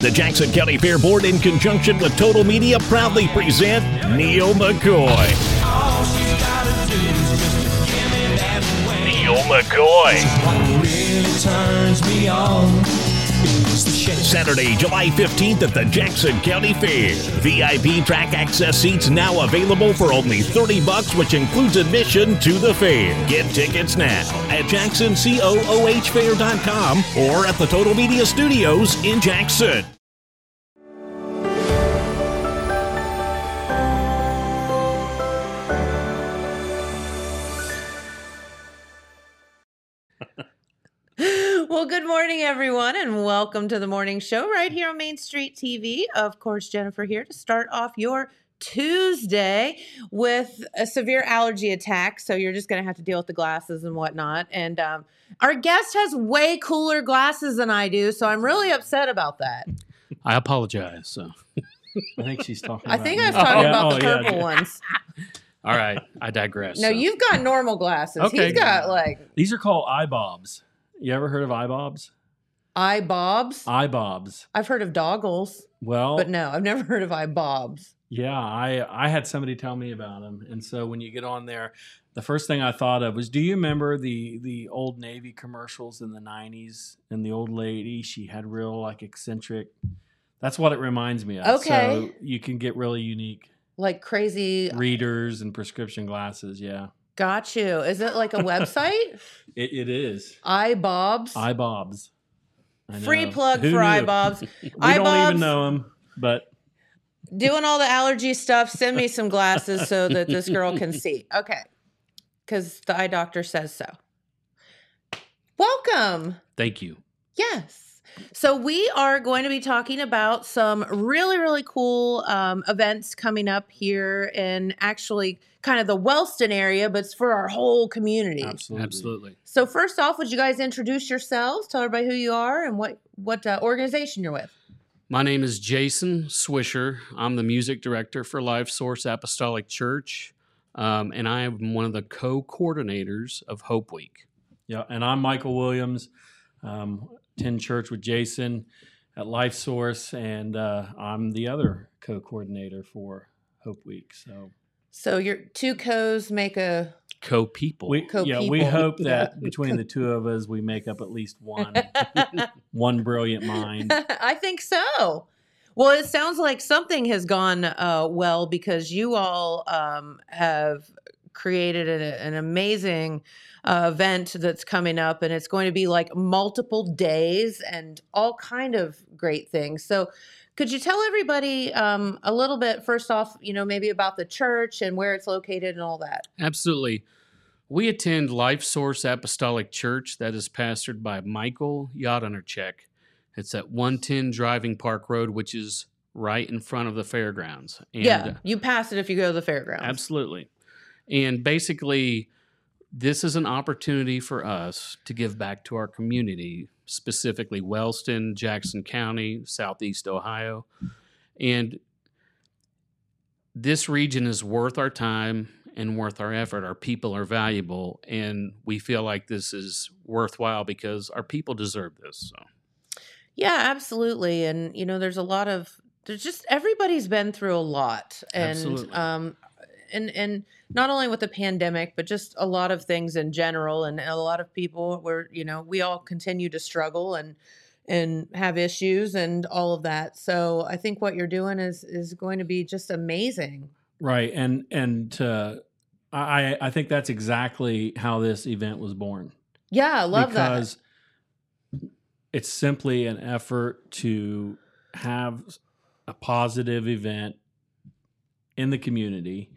The Jackson County Fair Board, in conjunction with Total Media, proudly present Neal McCoy. Neal McCoy. Saturday, July 15th at the Jackson County Fair. VIP track access seats now available for only 30 bucks, which includes admission to the fair. Get tickets now at jacksoncoohfair.com or at the Total Media Studios in Jackson. Well, good morning, everyone, and welcome to the morning show right here on Main Street TV. Of course, Jennifer here to start off your Tuesday with a severe allergy attack. So you're just going to have to deal with the glasses and whatnot. And um, our guest has way cooler glasses than I do. So I'm really upset about that. I apologize. So, I think she's talking. I think me. I was talking Yeah, about oh, the yeah, purple yeah. ones. all right, I digress. No, So, you've got normal glasses. Okay. He's got like These are called eyebobs. You ever heard of eyebobs? eye bobs. Eyebobs. I've heard of doggles, Well, but no, I've never heard of eyebobs. yeah, I I had somebody tell me about them, and so when you get on there, the first thing I thought of was, do you remember the the old Navy commercials in the '90s? And the old lady, she had real like eccentric. That's what it reminds me of. Okay. So you can get really unique Like crazy. Uh, readers and prescription glasses. Yeah, Got you. Is it like a website? it, it is. eyebobs. Eye bobs. I Free know. plug Who for knew? bobs. We don't even know them, but Doing all the allergy stuff. Send me some glasses so that this girl can see. Okay. Because the eye doctor says so. Welcome. thank you. Yes. So we are going to be talking about some really, really cool um, events coming up here in actually kind of the Wellston area, but it's for our whole community. absolutely. Absolutely. So first off, would you guys introduce yourselves? Tell everybody who you are and what what uh, organization you're with. My name is Jason Swisher. I'm the music director for LifeSource Apostolic Church, um, and I am one of the co-coordinators of Hope Week. Yeah, and I'm Michael Williams, um, attend church with Jason at LifeSource, and uh, I'm the other co-coordinator for Hope Week. So So your two co's make a Co-people. we, co yeah, we hope that Yeah. between the two of us, we make up at least one one brilliant mind. I think so. Well, it sounds like something has gone uh, well because you all um, have created an, an amazing uh, event that's coming up, and it's going to be like multiple days and all kind of great things. So, could you tell everybody um, a little bit first off, you know, maybe about the church and where it's located and all that? Absolutely. We attend LifeSource Apostolic Church that is pastored by Michael Yadanerchek. It's at 110 Driving Park Road, which is right in front of the fairgrounds. And yeah, you pass it if you go to the fairgrounds. Absolutely. And basically, this is an opportunity for us to give back to our community, specifically Wellston, Jackson County, Southeast Ohio. And this region is worth our time and worth our effort. Our people are valuable, and we feel like this is worthwhile because our people deserve this. So. Yeah, absolutely. And you know, there's a lot of there's just everybody's been through a lot. And Absolutely. um and and not only with the pandemic, but just a lot of things in general and a lot of people where, you know, we all continue to struggle and and have issues and all of that. So I think what you're doing is is going to be just amazing. Right, and and uh, I I think that's exactly how this event was born. Yeah, I love that. because it's simply an effort to have a positive event in the community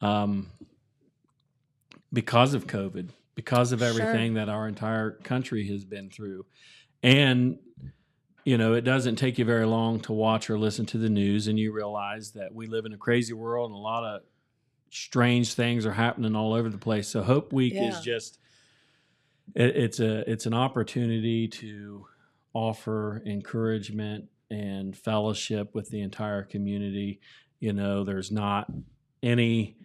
um, because of COVID, because of Sure. everything that our entire country has been through. And you know, it doesn't take you very long to watch or listen to the news, and you realize that we live in a crazy world and a lot of strange things are happening all over the place. So Hope Week Yeah. is just it, it's a it's an opportunity to offer encouragement and fellowship with the entire community. You know, there's not any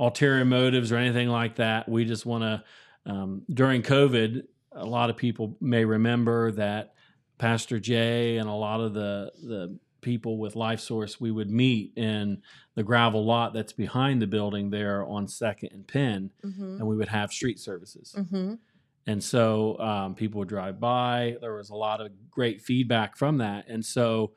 ulterior motives or anything like that. We just want to. Um, during COVID, a lot of people may remember that Pastor Jay and a lot of the the people with LifeSource we would meet in the gravel lot that's behind the building there on Second and Penn, Mm-hmm. and we would have street services. Mm-hmm. And so um, people would drive by. There was a lot of great feedback from that. And so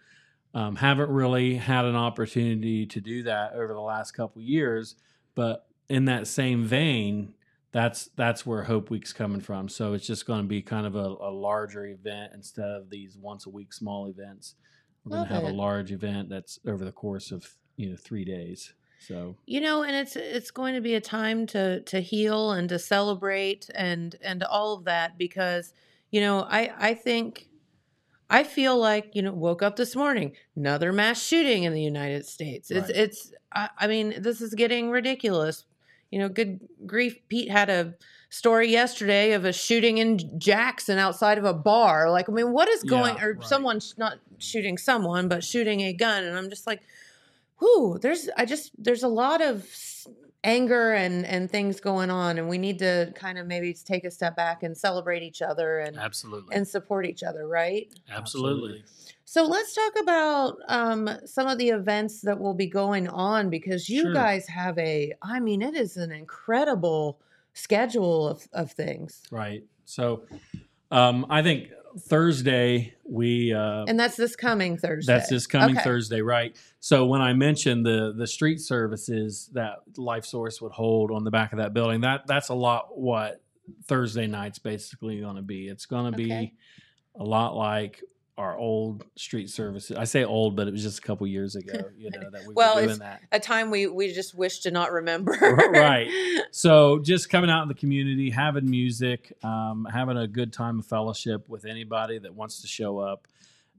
um, haven't really had an opportunity to do that over the last couple of years. But in that same vein, that's that's where Hope Week's coming from. So it's just going to be kind of a, a larger event instead of these once a week small events. We're going to have it. a large event that's over the course of you know three days. So you know and it's it's going to be a time to to heal and to celebrate and and all of that because you know i i think i feel like you know woke up this morning another mass shooting in the united states it's Right. it's I, I mean this is getting ridiculous you know good grief pete had a story yesterday of a shooting in jackson outside of a bar like i mean what is going Yeah, or right. someone not shooting someone but shooting a gun and i'm just like whew, there's I just there's a lot of anger and and things going on and we need to kind of maybe take a step back and celebrate each other and Absolutely. and support each other, right? Absolutely. So let's talk about um, some of the events that will be going on because you Sure. guys have a, I mean, it is an incredible schedule of, of things. Right. So um, I think Thursday we uh, And that's this coming Thursday. that's this coming Okay. Thursday, right? So when I mentioned the the street services that LifeSource would hold on the back of that building, that that's a lot what Thursday night's basically going to be. It's going to be a lot like our old street services. I say old, but it was just a couple years ago, you know, that we Well, were doing that. A time we, we just wish to not remember. Right. So just coming out in the community, having music, um, having a good time of fellowship with anybody that wants to show up,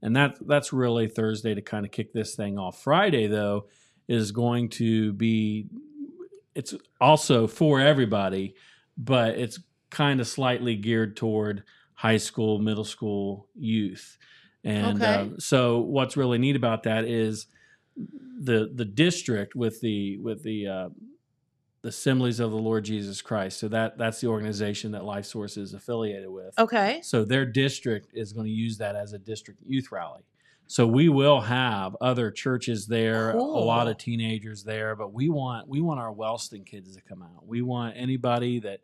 and that that's really Thursday to kind of kick this thing off. Friday though is going to be it's also for everybody, but it's kind of slightly geared toward high school, middle school youth. And Okay. uh, so what's really neat about that is the the district with the with the uh, the Assemblies of the Lord Jesus Christ. So that that's the organization that LifeSource is affiliated with. okay. So their district is going to use that as a district youth rally. So we will have other churches there, a lot of teenagers there, but we want we want our Wellston kids to come out. We want anybody that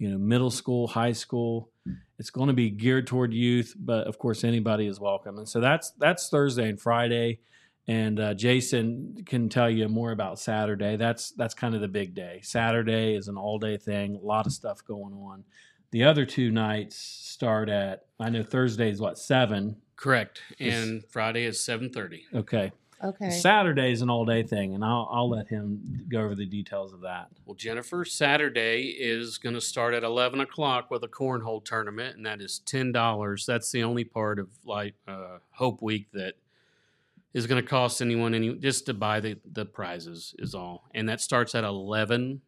you know, middle school, high school. It's going to be geared toward youth, but of course anybody is welcome. And so that's that's Thursday and Friday. And uh, Jason can tell you more about Saturday. That's that's kind of the big day. Saturday is an all day thing, a lot of stuff going on. The other two nights start at I know Thursday is what seven. Correct. And Friday is 7:30. Okay, Okay. Saturday is an all day thing, and I'll I'll let him go over the details of that. Well, Jennifer, Saturday is going to start at 11 o'clock with a cornhole tournament, and that is $10. That's the only part of like uh, Hope Week that is going to cost anyone any just to buy the, the prizes is all. And that starts at 11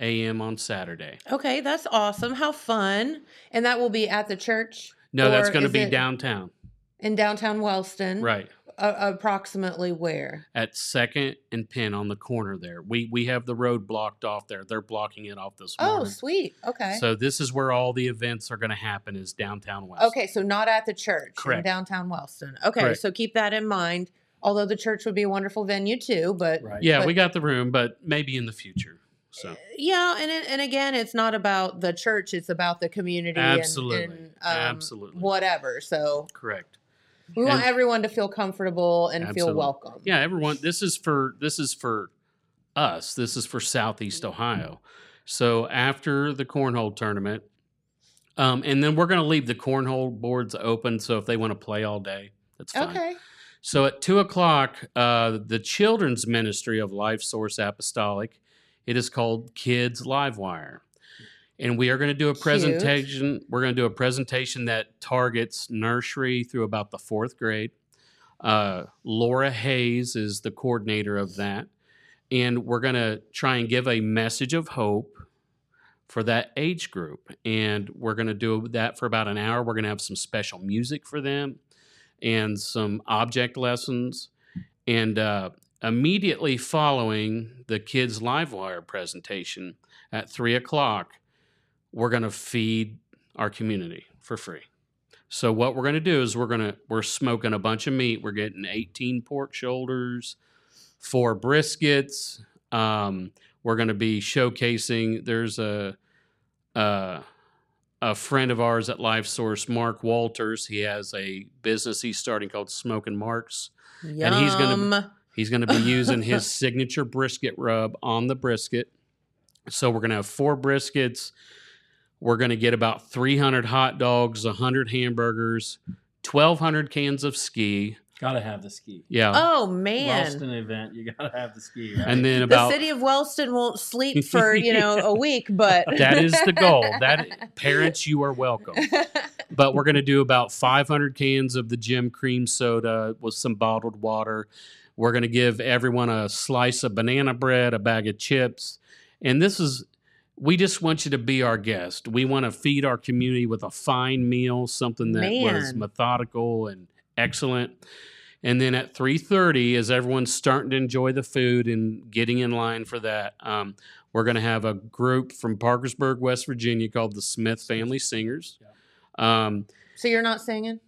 a.m. on Saturday. Okay, that's awesome. How fun. And that will be at the church No, that's going to be it- downtown. in downtown Wellston. Right. A- approximately where? At Second and Penn on the corner there. We we have the road blocked off there. They're blocking it off this way. Oh, sweet. Okay. So this is where all the events are going to happen is downtown West. okay, so not at the church Correct. in downtown Wellston. Okay, Correct. so keep that in mind. Although the church would be a wonderful venue too, but Right. Yeah, But- we got the room, but maybe in the future. So yeah, and and again, it's not about the church; it's about the community and- Absolutely. and, um, Absolutely. whatever. So correct. We want everyone to feel comfortable and Absolutely. feel welcome. Yeah, everyone. This is for this is for us. This is for Southeast Ohio. So after the cornhole tournament, um, and then we're going to leave the cornhole boards open. So if they want to play all day, that's fine. Okay. So at two o'clock, uh, the children's ministry of LifeSource Apostolic, it is called Kids Livewire. And we are going to do a Cute. presentation. We're going to do a presentation that targets nursery through about the fourth grade. Uh, Laura Hayes is the coordinator of that, and we're going to try and give a message of hope for that age group. And we're going to do that for about an hour. We're going to have some special music for them and some object lessons. And uh, immediately following the kids' live wire presentation at three o'clock, we're going to feed our community for free. So what we're going to do is we're going to we're smoking a bunch of meat. We're getting 18 pork shoulders, four briskets. Um, we're going to be showcasing. There's a, a a friend of ours at LifeSource, Mark Walters. He has a business he's starting called Smoking Marks. Yum. he's gonna- He's going to be using his signature brisket rub on the brisket. So we're going to have four briskets. We're going to get about 300 hot dogs, 100 hamburgers, 1,200 cans of ski. Gotta have the ski. Yeah. Oh man. Wellston event, you gotta have the ski. Right? and then about the city of Wellston won't sleep for, you know, a week, but that is the goal. That parents, you are welcome. But we're going to do about 500 cans of the Jim Cream soda with some bottled water. We're going to give everyone a slice of banana bread, a bag of chips, and this is. We just want you to be our guest. We want to feed our community with a fine meal, something that was methodical and excellent. And then at 3:30, as everyone's starting to enjoy the food and getting in line for that, um, we're going to have a group from Parkersburg, West Virginia, called the Smith Family Singers. Um, so you're not singing?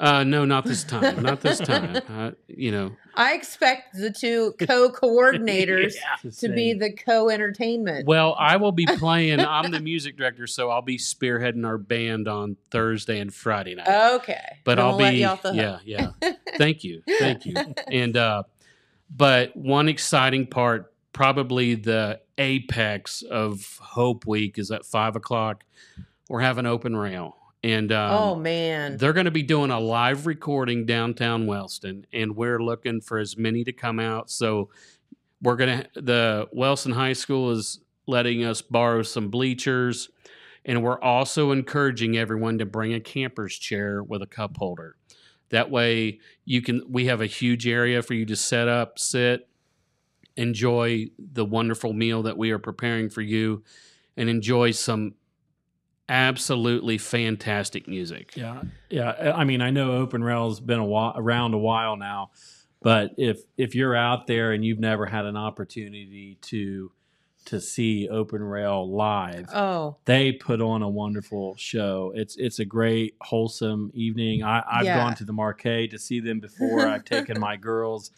Uh, no, not this time. Not this time. Uh, you know, I expect the two co-coordinators to be the co-entertainment. well, I will be playing. I'm the music director, so I'll be spearheading our band on Thursday and Friday night. okay. but I'll be you off the hook. yeah, yeah. Thank you, thank you. And uh, but one exciting part, probably the apex of Hope Week, is at five o'clock. We're having open rail, and um, oh man. they're going to be doing a live recording downtown Wellston, and we're looking for as many to come out. So we're gonna the Wellston High School is letting us borrow some bleachers, and we're also encouraging everyone to bring a camper's chair with a cup holder. That way, you can. We have a huge area for you to set up, sit, enjoy the wonderful meal that we are preparing for you, and enjoy some absolutely fantastic music. Yeah, yeah. I mean, I know Open Rail's been a while, around a while now, but if if you're out there and you've never had an opportunity to to see Open Rail live, oh. they put on a wonderful show. It's it's a great wholesome evening. I, I've Yeah. gone to the Marquee to see them before. I've taken my girls,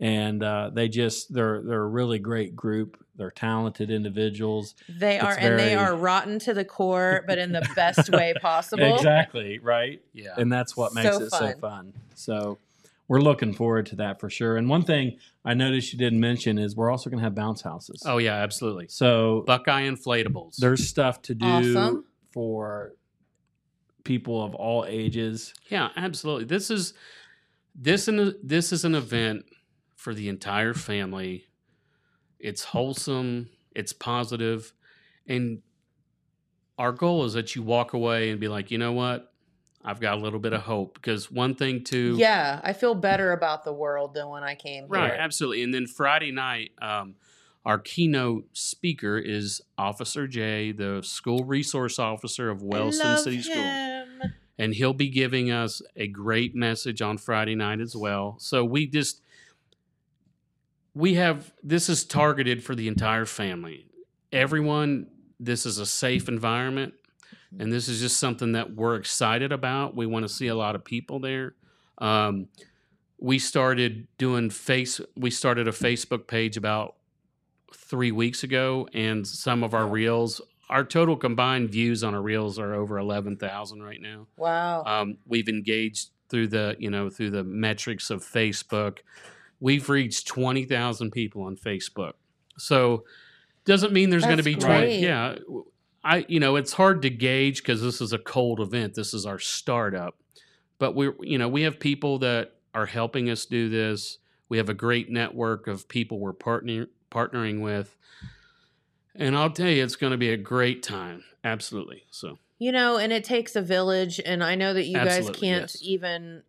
and uh, they just they're they're a really great group. They're talented individuals. They It's are and they are rotten to the core, but in the best way possible. Exactly right. Yeah. and that's what makes So it so fun. fun. So we're looking forward to that for sure. And one thing I noticed you didn't mention is we're also going to have bounce houses. Oh yeah, absolutely. so Buckeye inflatables. there's stuff to do Awesome. for people of all ages. yeah, absolutely. This is this an, this is an event for the entire family. It's wholesome, it's positive, and our goal is that you walk away and be like, you know what, I've got a little bit of hope. Because one thing too, Yeah, I feel better about the world than when I came here. Right, here. absolutely. And then Friday night, um, our keynote speaker is Officer Jay, the school resource officer of Wellston City School. And he'll be giving us a great message on Friday night as well. So we just, we have, this is targeted for the entire family. Everyone, this is a safe environment. And this is just something that we're excited about. We want to see a lot of people there. Um, we started doing face we started a facebook page about three weeks ago and some of our reels our total combined views on our reels are over 11000 right now Wow. um, we've engaged through the you know through the metrics of facebook we've reached 20000 people on facebook so doesn't mean there's going to be 20 great. yeah i you know it's hard to gauge because this is a cold event this is our startup but we're you know we have people that are helping us do this we have a great network of people we're partnering partnering with And I'll tell you, it's going to be a great time. Absolutely. So, You know, and it takes a village, and I know that you guys can't yes. even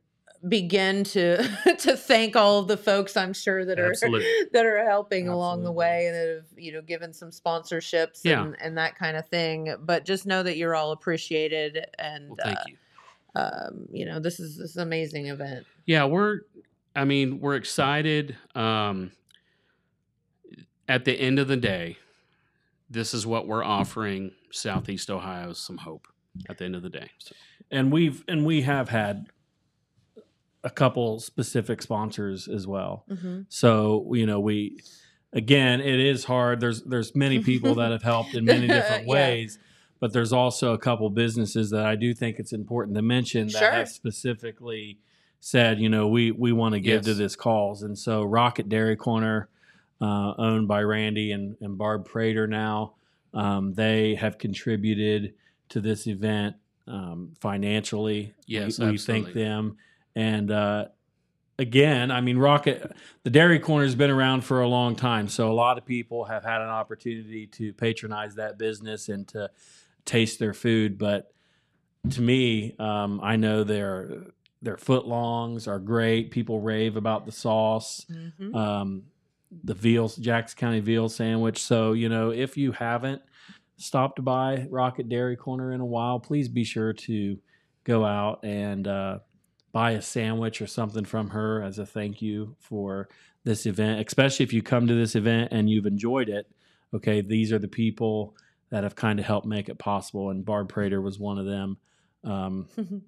begin to to thank all of the folks I'm sure that are Absolutely. that are helping along the way and that have you know given some sponsorships Yeah. and, and that kind of thing. But just know that you're all appreciated, and well, thank uh, you. um, you know this is this is an amazing event. Yeah, we're. I mean, we're excited. Um, at the end of the day, this is what we're offering Southeast Ohio some hope. At the end of the day, so, and we've and we have had a couple specific sponsors as well. Mm-hmm. So you know we again it is hard. There's there's many people that have helped in many different Yeah. ways, but there's also a couple businesses that I do think it's important to mention that Sure. have specifically said you know we we want to give to this cause. And so Rocket Dairy Corner, uh, owned by Randy and, and Barb Prater now, um, they have contributed to this event um, financially. Yes, we, we thank them. And uh, again, I mean, Rocket, the Dairy Corner has been around for a long time. So a lot of people have had an opportunity to patronize that business and to taste their food. But to me, um, I know their their footlongs are great. People rave about the sauce, Mm-hmm. um, the veal, Jackson County veal sandwich. So you know, if you haven't stopped by Rocket Dairy Corner in a while, please be sure to go out and uh, buy a sandwich or something from her as a thank you for this event. Especially if you come to this event and you've enjoyed it. Okay, these are the people that have kind of helped make it possible, and Barb Prater was one of them. Um,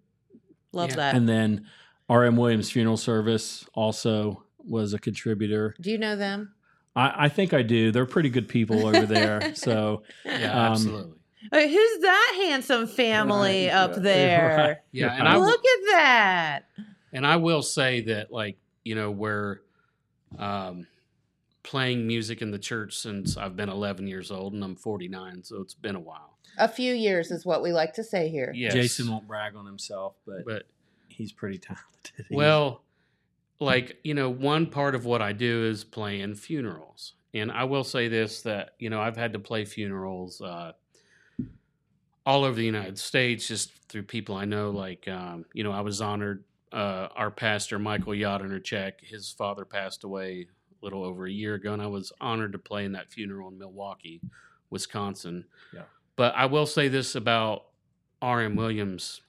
Love Yeah. that. and then R.M. Williams Funeral Service also was a contributor. Do you know them? I, I think I do. They're pretty good people over there. So yeah, Um, absolutely. Hey, who's that handsome family Right, up right, there? right. Yeah, and I Look at that. And I will say that, like, you know, we're um, playing music in the church since I've been 11 years old and I'm 49, so it's been a while. A few years is what we like to say here. Yes. Jason won't brag on himself, but, But, he's pretty talented. Well, like, you know, one part of what I do is playing funerals. And I will say this that, you know, I've had to play funerals uh, all over the United States just through people I know. Like, um, you know, I was honored. Uh, our pastor, Michael Yadnerchek, his father passed away a little over a year ago, and I was honored to play in that funeral in Milwaukee, Wisconsin. Yeah. But I will say this about R.M. Williams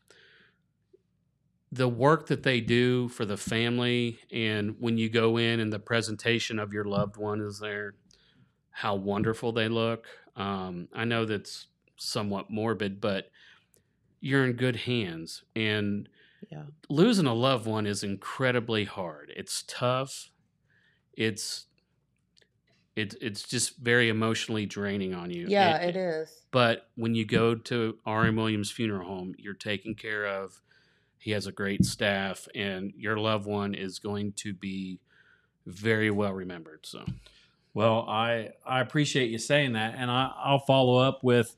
the work that they do for the family and when you go in and the presentation of your loved one is there how wonderful they look um, i know that's somewhat morbid but you're in good hands and Yeah. losing a loved one is incredibly hard it's tough it's it's it's just very emotionally draining on you Yeah, And- it is. but when you go to R.M. Williams Funeral Home, you're taken care of. He has a great staff, and your loved one is going to be very well remembered. So, Well, I I appreciate you saying that, and I, I'll follow up with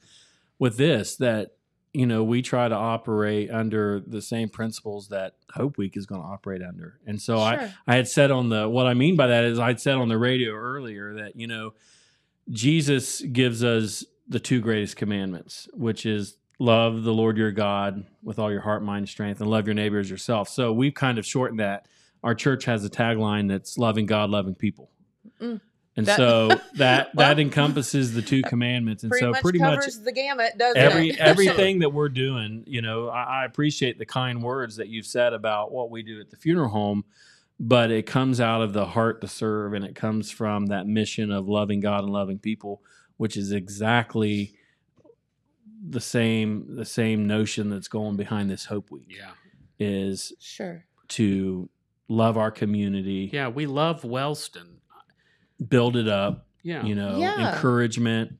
with this that you know we try to operate under the same principles that Hope Week is going to operate under, and so I Sure. I had said on the what I mean by that is I'd said on the radio earlier that you know Jesus gives us the two greatest commandments, which is love the Lord your God with all your heart, mind, strength, and love your neighbor as yourself. So we've kind of shortened that. Our church has a tagline that's loving God, loving people. Mm. And That- so that Well, that encompasses the two commandments. And pretty so much pretty much covers the gamut, doesn't every it? everything that we're doing you know I, I appreciate the kind words that you've said about what we do at the funeral home but it comes out of the heart to serve and it comes from that mission of loving god and loving people which is exactly the same the same notion that's going behind this hope week yeah, is Sure. to love our community yeah, we love Wellston. Build it up Yeah, you know Yeah. encouragement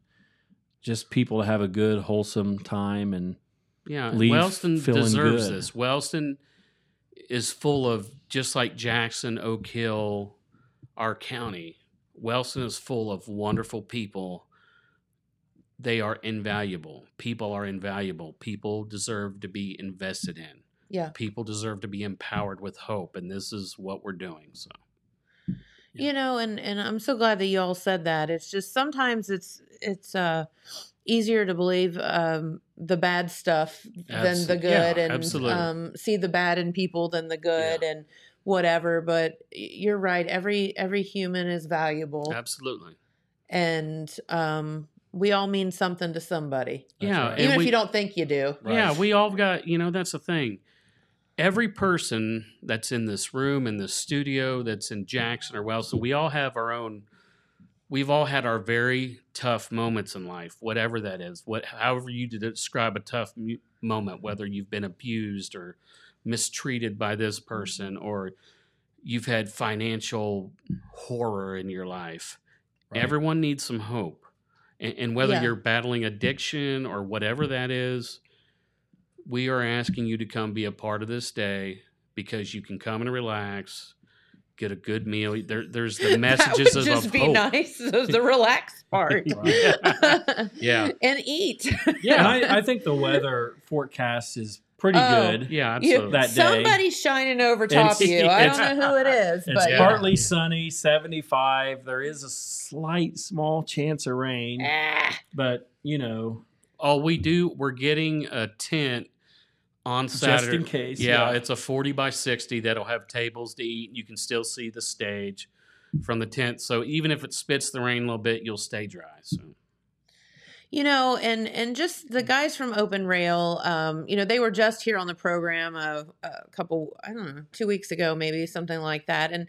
just people to have a good wholesome time and yeah. leave Wellston feeling deserves good. this. Wellston is full of just like Jackson, Oak Hill, our county. Wellston is full of wonderful people. They are invaluable. People are invaluable. People deserve to be invested in. Yeah. People deserve to be empowered with hope, and this is what we're doing. So, you know and and i'm so glad that you all said that it's just sometimes it's it's uh easier to believe um the bad stuff than Abso- the yeah, good and absolutely. um see the bad in people than the good and whatever but you're right every every human is valuable Absolutely. and um we all mean something to somebody yeah. right. and even if we- you don't think you do Yeah, Right. we all got, you know, that's the thing. Every person that's in this room, in this studio, that's in Jackson or Wellston, we all have our own. We've all had our very tough moments in life, whatever that is. What, however you describe a tough mu- moment, whether you've been abused or mistreated by this person, or you've had financial horror in your life. Right. Everyone needs some hope. And, and whether Yeah. you're battling addiction or whatever that is, we are asking you to come be a part of this day because you can come and relax, get a good meal. There, there's the messages that would of, just of be hope. nice the relaxed part Yeah. and eat Yeah, and I, I think the weather forecast is pretty Oh, good. Yeah, You- absolutely. That day. somebody's shining over top It's- of you i don't know who it is It's but Yeah. partly sunny, 75. There is a slight, small chance of rain, Ah, but you know, oh, we do. We're getting a tent on just Saturday. in case. Yeah, it's a 40 by 60 that'll have tables to eat. And you can still see the stage from the tent. So even if it spits the rain a little bit, you'll stay dry. So you know and and just the guys from open rail um you know they were just here on the program a, a couple i don't know two weeks ago maybe something like that and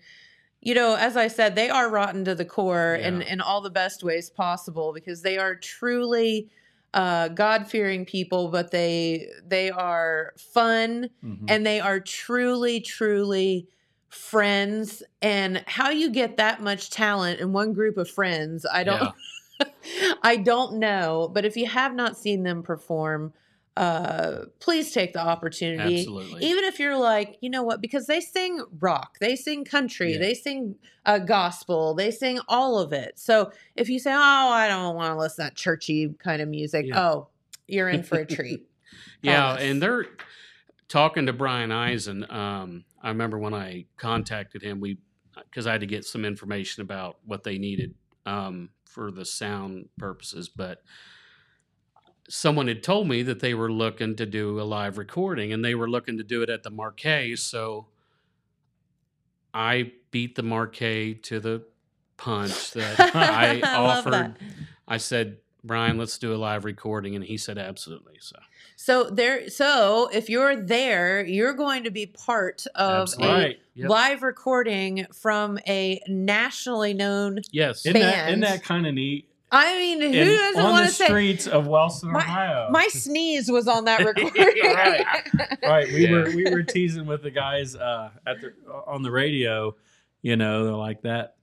you know as i said they are rotten to the core in Yeah. in all the best ways possible because they are truly uh god-fearing people but they they are fun Mhm. and they are truly truly friends and how you get that much talent in one group of friends i don't Yeah. I don't know, but if you have not seen them perform, uh, please take the opportunity. absolutely. Even if you're like, you know what, because they sing rock, they sing country, Yeah. they sing uh, gospel, they sing all of it. So if you say, oh, I don't want to listen to that churchy kind of music, Yeah. oh, you're in for a treat. Yeah, and they're talking to Brian Eisen. Um, I remember when I contacted him, we because I had to get some information about what they needed um, for the sound purposes, but someone had told me that they were looking to do a live recording, and they were looking to do it at the Marquee. So I beat the Marquee to the punch that I, love offered. that. I said, Brian, let's do a live recording, and he said, absolutely. So. So there, so if you're there, you're going to be part of Absolutely. a right. Yep. live recording from a nationally known. Yes. Isn't that, isn't that kind of neat? I mean, who And doesn't want the to say? streets of Wellston, My- Ohio. My sneeze was on that recording. Right. right we Yeah. were we were teasing with the guys uh at the on the radio you know they're like that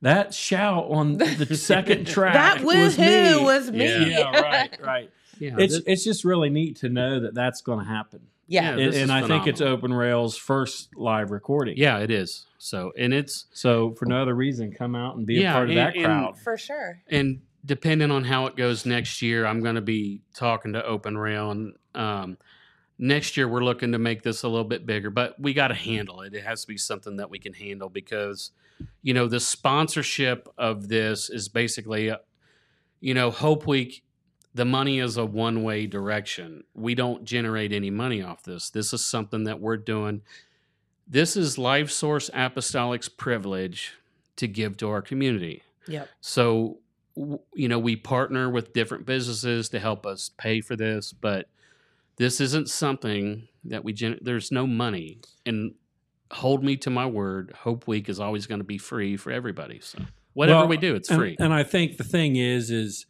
that shout on the second track that was woohoo me. was me. Yeah. yeah right right Yeah, it's thi- it's just really neat to know that that's going to happen Yeah. Yeah. and, and i think it's open rail's first live recording yeah, it is. So, and it's so for no other reason come out and be Yeah, a part of and- that and- crowd for sure. and depending on how it goes next year, I'm going to be talking to Open Rail, and um, next year we're looking to make this a little bit bigger. But we got to handle it. It has to be something that we can handle because, you know, the sponsorship of this is basically, uh, you know, Hope Week. The money is a one way direction. We don't generate any money off this. This is something that we're doing. This is LifeSource Apostolic's privilege to give to our community. Yep. So, you know, we partner with different businesses to help us pay for this, but this isn't something that we gen- there's no money and hold me to my word hope week is always going to be free for everybody so whatever Well, we do it's and, free and i think the thing is is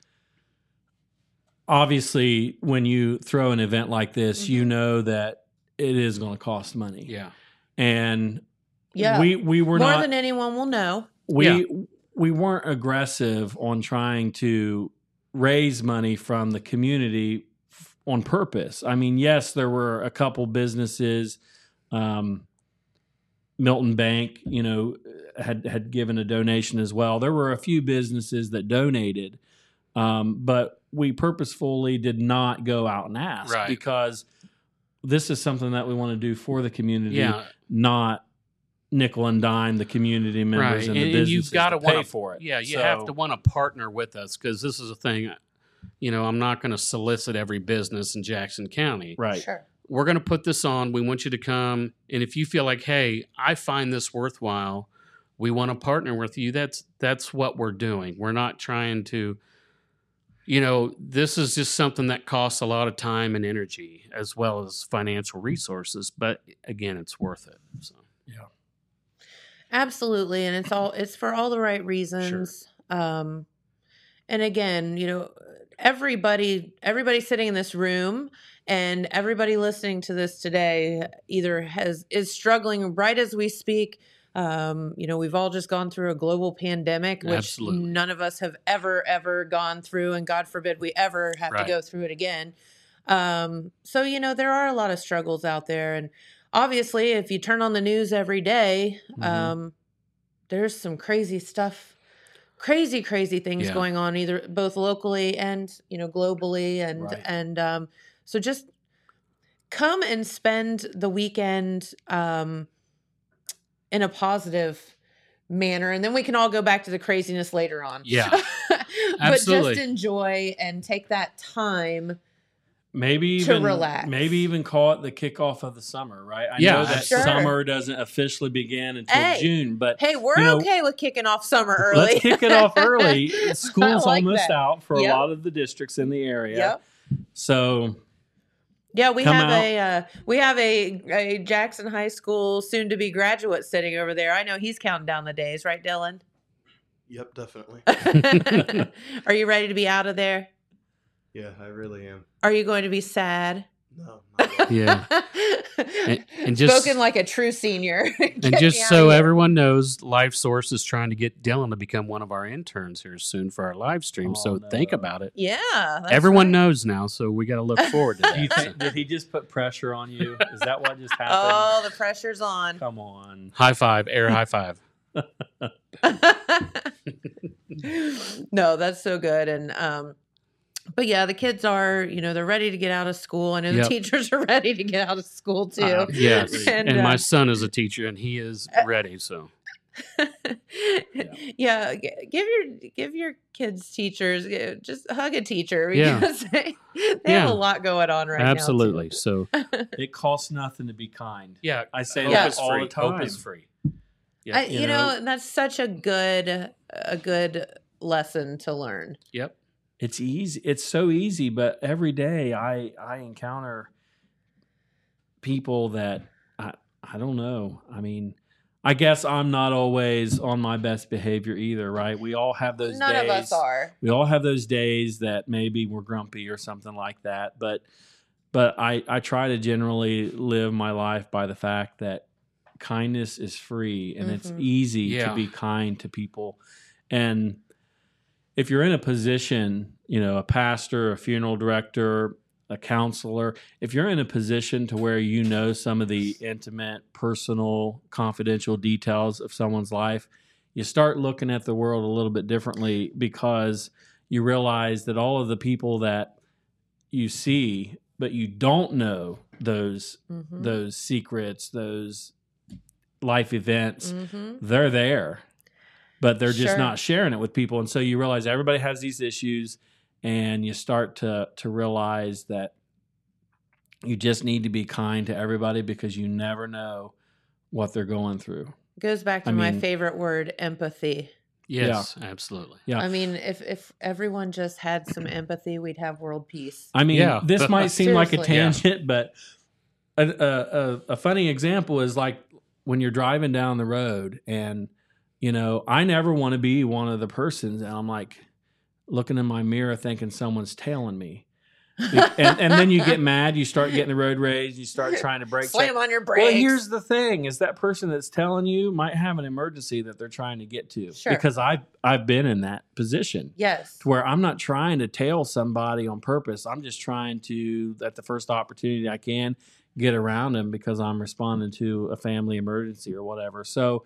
obviously when you throw an event like this you Mhm. know that it is going to cost money yeah and Yeah. we we were More not than anyone will know. we Yeah. We weren't aggressive on trying to raise money from the community f- on purpose. I mean, yes, there were a couple businesses, um, Milton Bank, you know, had had given a donation as well. There were a few businesses that donated, um, but we purposefully did not go out and ask Right. because this is something that we want to do for the community, yeah not nickel and dime the community members and the and, you've got to to pay want for it. Yeah, you So- have to want to partner with us because this is a thing. You know, I'm not going to solicit every business in Jackson County. right. Sure. We're going to put this on. We want you to come, and if you feel like, hey, I find this worthwhile, we want to partner with you. That's that's what we're doing. We're not trying to. You know, this is just something that costs a lot of time and energy as well as financial resources. But again, it's worth it. So. Absolutely, and it's all it's for all the right reasons. Um, and again, you know, everybody everybody sitting in this room and everybody listening to this today either has is struggling right as we speak. Um, you know, we've all just gone through a global pandemic, which Absolutely. none of us have ever ever gone through, and God forbid we ever have Right. to go through it again. Um, so you know, there are a lot of struggles out there, and obviously, if you turn on the news every day, Mhm. um, there's some crazy stuff, crazy, crazy things Yeah. going on, either both locally and you know globally, and Right. and um, so just come and spend the weekend um, in a positive manner, and then we can all go back to the craziness later on. Yeah. but just enjoy and take that time. Maybe to even relax. maybe even call it the kickoff of the summer, right? I Yeah, know that Sure. summer doesn't officially begin until Hey, June, but Hey, we're You know, okay with kicking off summer early. let's kick it off early. School's like almost that. out for Yep. a lot of the districts in the area. Yep. So Yeah, we Come have out. a uh, we have a, a Jackson High School soon to be graduate sitting over there. I know he's counting down the days, right, Dylan? Yep, definitely. Are you ready to be out of there? Yeah, I really am. Are you going to be sad? No, not. Yeah. And, and just Spoken like a true senior. and just so everyone knows, LifeSource is trying to get Dylan to become one of our interns here soon for our live stream. Oh, so think about it. yeah, Everyone right. knows now, so we got to look forward to do you that. think, did he just put pressure on you? Is that what just happened? Oh, the pressure's on. Come on. high five, air high five. no, that's so good. And um but yeah, the kids are, you know, they're ready to get out of school. I know Yep. the teachers are ready to get out of school too. Uh, yes, And, and, my uh, son is a teacher, and he is ready. So yeah, g- give your give your kids teachers just hug a teacher Yeah. they, they Yeah. have a lot going on right absolutely. now. Absolutely. So It costs nothing to be kind. yeah, I say hope Yeah. all free. the time. Hope is free. Yeah, I, you you, know, know. that's such a good a good lesson to learn. Yep. It's easy. It's so easy, but every day I I encounter people that I I don't know. I mean, I guess I'm not always on my best behavior either, right? We all have those None days. of us are. We all have those days that maybe we're grumpy or something like that, but but I I try to generally live my life by the fact that kindness is free and it's Mhm. easy Yeah. to be kind to people. And if you're in a position, you know, a pastor, a funeral director, a counselor, if you're in a position to where you know some of the intimate, personal, confidential details of someone's life, you start looking at the world a little bit differently because you realize that all of the people that you see but you don't know those Mhm. those secrets, those life events, Mhm. they're there, but they're just Sure. not sharing it with people. And so you realize everybody has these issues, and you start to to realize that you just need to be kind to everybody because you never know what they're going through. Goes back to I my mean- favorite word, empathy. Yes, absolutely. Yeah. I mean, if if everyone just had some empathy, we'd have world peace. I mean, Yeah. this might seem like a Seriously. Yeah. tangent, but a, a, a, a funny example is like when you're driving down the road, and you know, I never want to be one of the persons, and I'm like looking in my mirror thinking someone's tailing me. and, and then you get mad, you start getting the road rage, you start trying to check. Slam on your brakes. Well, here's the thing: is that person that's telling you might have an emergency that they're trying to get to. Sure. Because I've I've been in that position yes. to where I'm not trying to tail somebody on purpose. I'm just trying to, at the first opportunity I can, get around them because I'm responding to a family emergency or whatever. So,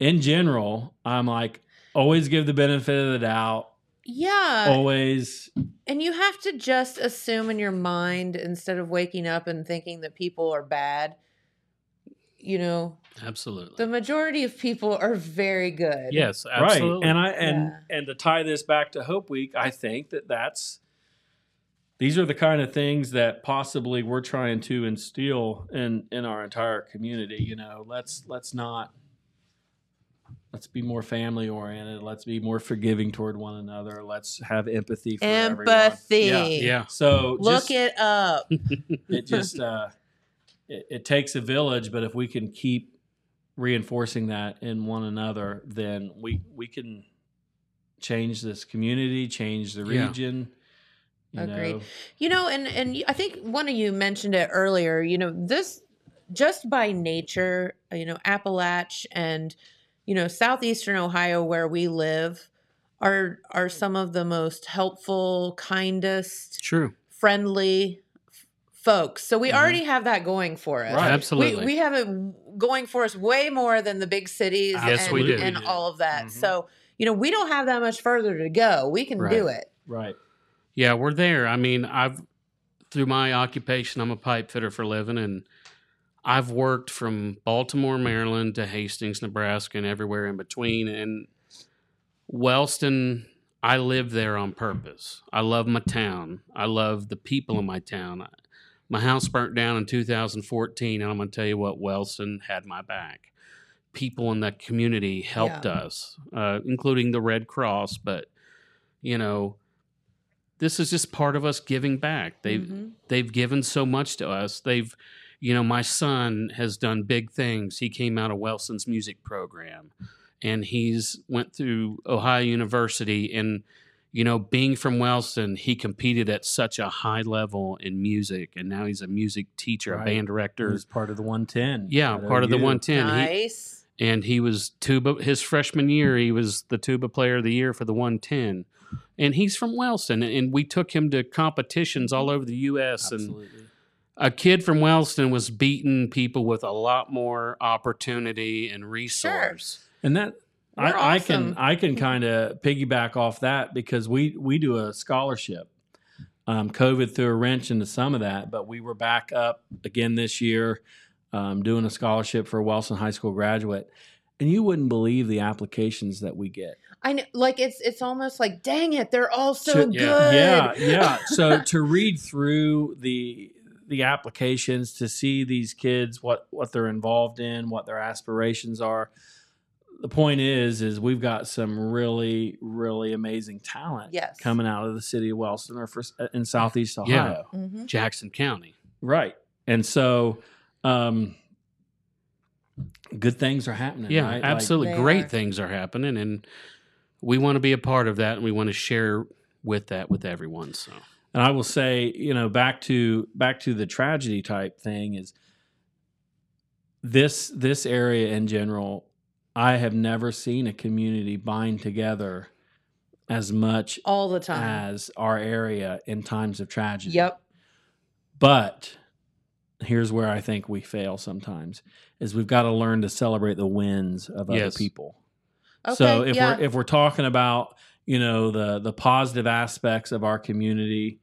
in general, I'm like, always give the benefit of the doubt. Yeah. Always, And you have to just assume in your mind instead of waking up and thinking that people are bad. you know, Absolutely. the majority of people are very good. yes, absolutely. Right. And I and Yeah. and to tie this back to Hope Week, I think that that's these are the kind of things that possibly we're trying to instill in in our entire community. You know, let's let's not let's be more family oriented. Let's be more forgiving toward one another. Let's have empathy for everyone. Empathy. Yeah. yeah. So Look just, it up. it just uh, it, it takes a village, but if we can keep reinforcing that in one another, then we we can change this community, change the Yeah. region. You Agreed. know. You know, and and I think one of you mentioned it earlier. You know, this just by nature, uh, you know, Appalachia and you know southeastern Ohio, where we live, are are some of the most helpful, kindest, True. friendly f- folks. So we Mhm. already have that going for us. Right. Absolutely. We, we have it going for us way more than the big cities Yes, and, we do. and We do. all of that. Mhm. So, you know, we don't have that much further to go. We can Right. do it. Right. Yeah, we're there. I mean, I've through my occupation, I'm a pipe fitter for a living, and I've worked from Baltimore, Maryland to Hastings, Nebraska, and everywhere in between. And Wellston, I live there on purpose. I love my town. I love the people in my town. My house burnt down in 2014, and I'm going to tell you what, Wellston had my back. People in that community helped Yeah. us, uh, including the Red Cross. But you know, this is just part of us giving back. They've Mhm. they've given so much to us. They've, you know, my son has done big things. He came out of Wellston's music program, and he's went through Ohio University. And you know, being from Wellston, he competed at such a high level in music, and now he's a music teacher, a band director. He's part of the 110. Yeah, at part of the OU. 110. He, Nice. and he was tuba his freshman year he was the tuba player of the year for the 110 and he's from Wellston and we took him to competitions all over the US and Absolutely. A kid from Wellston was beating people with a lot more opportunity and resource And that We're I, I can I can kind of piggyback off that because we we do a scholarship. Um, COVID threw a wrench into some of that, but we were back up again this year, um, doing a scholarship for a Wellston High School graduate, and you wouldn't believe the applications that we get. I know, like it's it's almost like, dang it, they're all so To- good. yeah, Yeah, yeah. So to read through the the applications to see these kids what what they're involved in, what their aspirations are. The point is, is we've got some really, really amazing talent Yes. coming out of the city of Wellston or for, in Southeast Yeah. Ohio, Mhm. Jackson County right? And so, um, good things are happening. yeah right? Absolutely They great are. things are happening and we want to be a part of that and we want to share with that with everyone so And I will say, you know, back to back to the tragedy type thing is this this area in general, I have never seen a community bind together as much All the time. as our area in times of tragedy. Yep. But here's where I think we fail sometimes is we've got to learn to celebrate the wins of other people. Okay. So if yeah. we're if we're talking about you know the the positive aspects of our community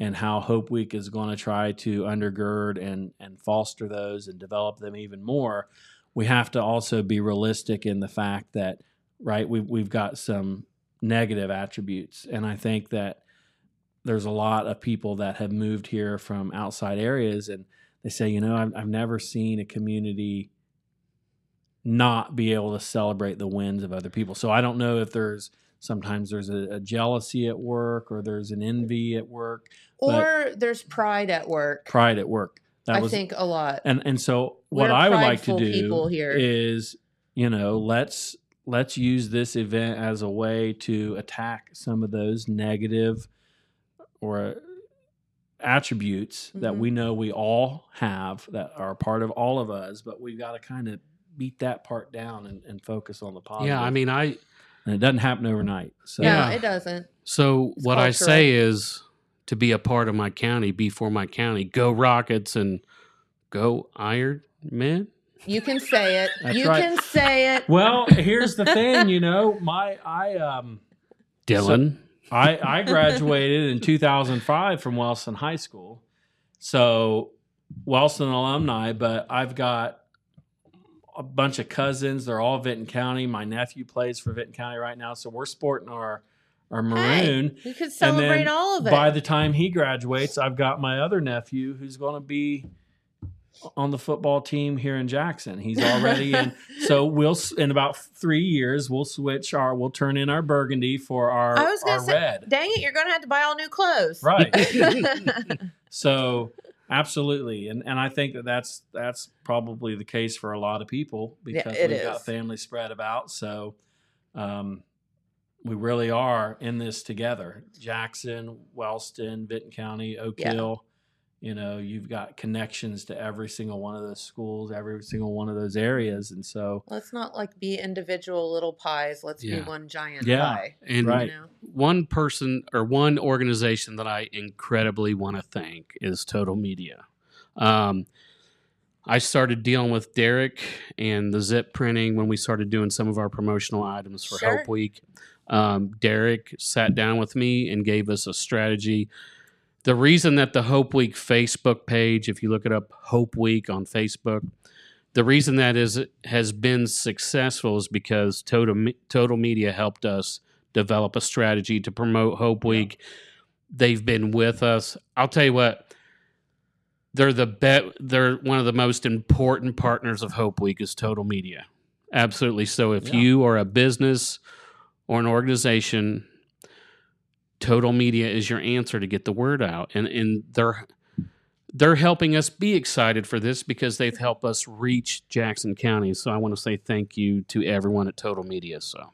and how Hope Week is going to try to undergird and and foster those and develop them even more, we have to also be realistic in the fact that right we we've got some negative attributes, and I think that there's a lot of people that have moved here from outside areas and they say you know I've, I've never seen a community not be able to celebrate the wins of other people. So I don't know if there's sometimes there's a, a jealousy at work or there's an envy at work, or there's pride at work. pride at work. That I was think a lot. and and so what We're I would like to do people here. is you know let's let's use this event as a way to attack some of those negative or attributes that Mhm. we know we all have that are part of all of us but we've got to kind of beat that part down and, and focus on the positive yeah i mean i and it doesn't happen overnight so no, Yeah. it doesn't. So It's what I say is to be a part of my county, be for my county, go Rockets and go Iron Men. You can say it. That's you right. can say it. well here's the thing you know my i um Dylan. I, I graduated in 2005 from Wellston High School. So, Wellston alumni, but I've got a bunch of cousins. They're all Vinton County. My nephew plays for Vinton County right now, so we're sporting our our maroon. You could And celebrate all of it. By the time he graduates, I've got my other nephew who's going to be on the football team here in Jackson. He's already in. So we'll in about three years we'll switch our we'll turn in our burgundy for our I was gonna our say, red. Dang it, you're gonna have to buy all new clothes. Right. So absolutely, and and I think that that's that's probably the case for a lot of people Yeah, because it we've is. got family spread about. So um, we really are in this together. Jackson, Wellston, Vinton County, Oak Yeah. Hill. You know, you've got connections to every single one of those schools, every single one of those areas, and so Let's not like be individual little pies. Let's Yeah. be one giant Yeah. pie. And Right. You know? one person or one organization that I incredibly want to thank is Total Media. Um, I started dealing with Derek and the zip printing when we started doing some of our promotional items for Sure. Hope Week. Um, Derek sat down with me and gave us a strategy. The reason that the Hope Week Facebook page, if you look it up, Hope Week on Facebook, the reason that is has been successful is because Total Total Media helped us develop a strategy to promote Hope Week. They've been with us. I'll tell you what, they're the bet. They're one of the most important partners of Hope Week is Total Media. Absolutely. So if Yeah. you are a business or an organization, Total Media is your answer to get the word out, and and they're they're helping us be excited for this because they've helped us reach Jackson County. So I want to say thank you to everyone at Total Media. So.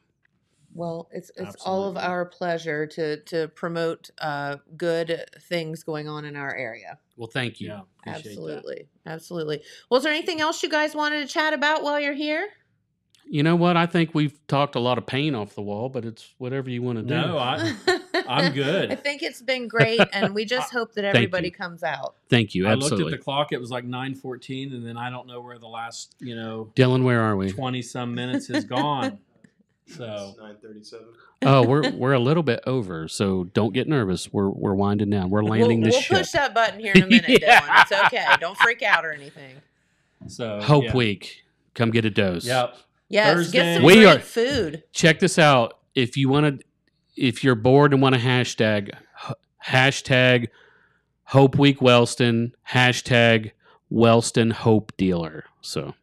Well, it's it's all of our pleasure to to promote uh, good things going on in our area. Well, thank you. yeah, appreciate that. Absolutely, absolutely. Well, is there anything else you guys wanted to chat about while you're here? You know what? I think we've talked a lot of paint off the wall, but it's whatever you want to do. No, I I'm good. I think it's been great, and we just hope that everybody you. comes out. Thank you. I looked at the clock; it was like nine fourteen, and then I don't know where the last you know Dylan, where are we? twenty some minutes has gone. So nine thirty-seven. oh, we're we're a little bit over, so don't get nervous. We're we're winding down. We're landing we'll the we'll ship. push that button here in a minute, Yeah. Dylan. It's okay. Don't freak out or anything. so Hope yeah. Week. Come get a dose. Yep. Yes, Thursday- get some We great are- food. Check this out. If you want to, if you're bored and want to hashtag, hashtag Hope Week Wellston, hashtag Wellston Hope Dealer. So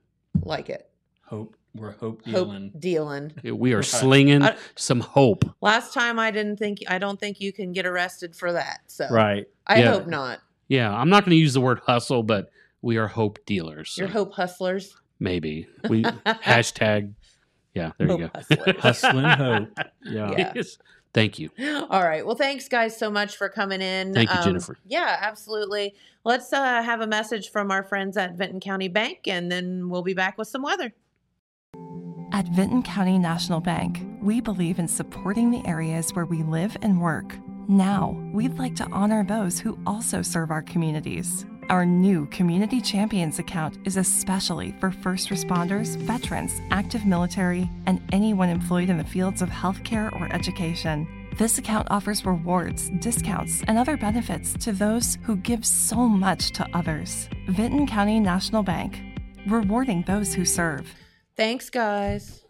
Like it. Hope we're hope Hope dealing. dealing. we are slinging I- some hope. Last time I didn't think I don't think you can get arrested for that. So Right. I Yeah. hope not. Yeah, I'm not going to use the word hustle, but we are hope dealers. so You're hope hustlers. maybe we hashtag. Yeah, there you go. Hustling hope. Yeah. Yeah. Yes. Thank you. All right. Well, thanks guys so much for coming in. Um, Thank you, Jennifer. Yeah, absolutely. Let's uh, have a message from our friends at Vinton County Bank, and then we'll be back with some weather. At Vinton County National Bank, we believe in supporting the areas where we live and work. Now, we'd like to honor those who also serve our communities. Our new Community Champions account is especially for first responders, veterans, active military, and anyone employed in the fields of healthcare or education. This account offers rewards, discounts, and other benefits to those who give so much to others. Vinton County National Bank, rewarding those who serve. Thanks, guys.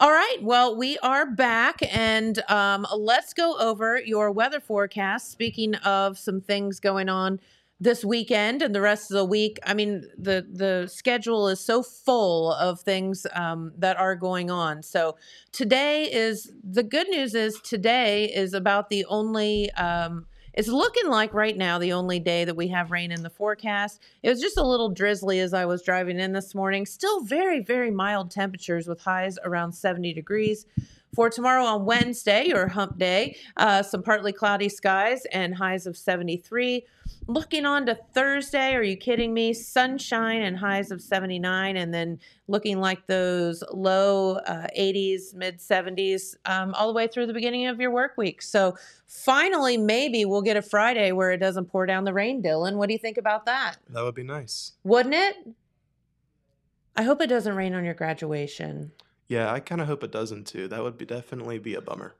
All right. Well, we are back, and um, let's go over your weather forecast. Speaking of some things going on this weekend and the rest of the week, I mean the the schedule is so full of things um, that are going on. So today is the good news is today is about the only. Um, it's looking like right now the only day that we have rain in the forecast. It was just a little drizzly as I was driving in this morning. Still very, very mild temperatures with highs around 70 degrees. For tomorrow on Wednesday or hump day, uh, some partly cloudy skies and highs of 73. Looking on to Thursday, are you kidding me? Sunshine and highs of 79, and then looking like those low uh, 80s, mid 70s, um, all the way through the beginning of your work week. So finally, maybe we'll get a Friday where it doesn't pour down the rain, Dylan. What do you think about that? That would be nice. Wouldn't it? I hope it doesn't rain on your graduation. Yeah, I kind of hope it doesn't too. That would be definitely be a bummer.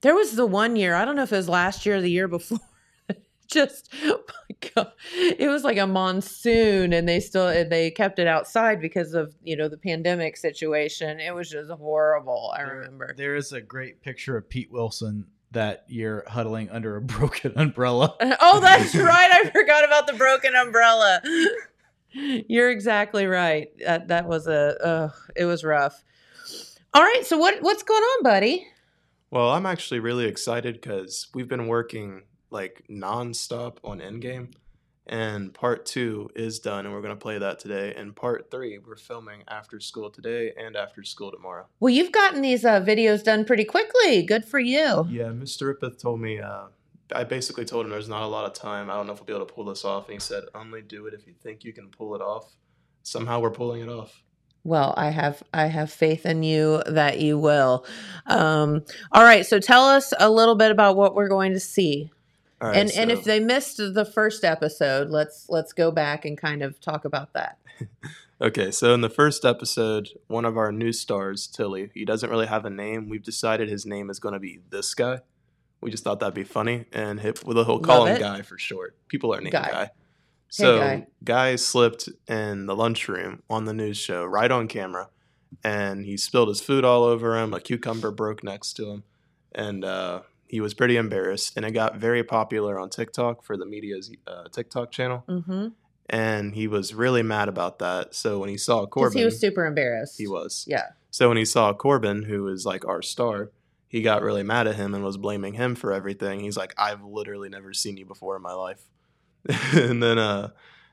There was the one year, I don't know if it was last year or the year before, just oh my God. it was like a monsoon and they still they kept it outside because of you know the pandemic situation it was just horrible i There- remember There is a great picture of Pete Wilson that year huddling under a broken umbrella. oh that's right i forgot about the broken umbrella you're exactly right that, that was a uh, it was rough all right so what what's going on buddy Well, I'm actually really excited because we've been working like nonstop on Endgame, and part two is done, and we're gonna play that today. And part three, we're filming after school today and after school tomorrow. well you've gotten these uh, videos done pretty quickly good for you Yeah, Mr. Rippeth told me. Uh, I basically told him there's not a lot of time. I don't know if we'll be able to pull this off. And he said, only do it if you think you can pull it off. Somehow we're pulling it off. Well, I have I have faith in you that you will. Um, all right, so tell us a little bit about what we're going to see. All right, and and if they missed the first episode, let's let's go back and kind of talk about that. Okay, so in the first episode, one of our new stars, Tilly, he doesn't really have a name. We've decided his name is going to be this guy. We just thought that'd be funny, and hit, call Love him it. Guy for short. People are named Guy. Guy. So Guy. Guy slipped in the lunchroom on the news show, right on camera, and he spilled his food all over him. A cucumber broke next to him, and uh, he was pretty embarrassed. And it got very popular on TikTok for the media's uh, TikTok channel, Mm-hmm. and he was really mad about that. So when he saw Corbin, he was super embarrassed. he was. Yeah. So when he saw Corbin, who is like our star, he got really mad at him and was blaming him for everything. He's like, I've literally never seen you before in my life. and then uh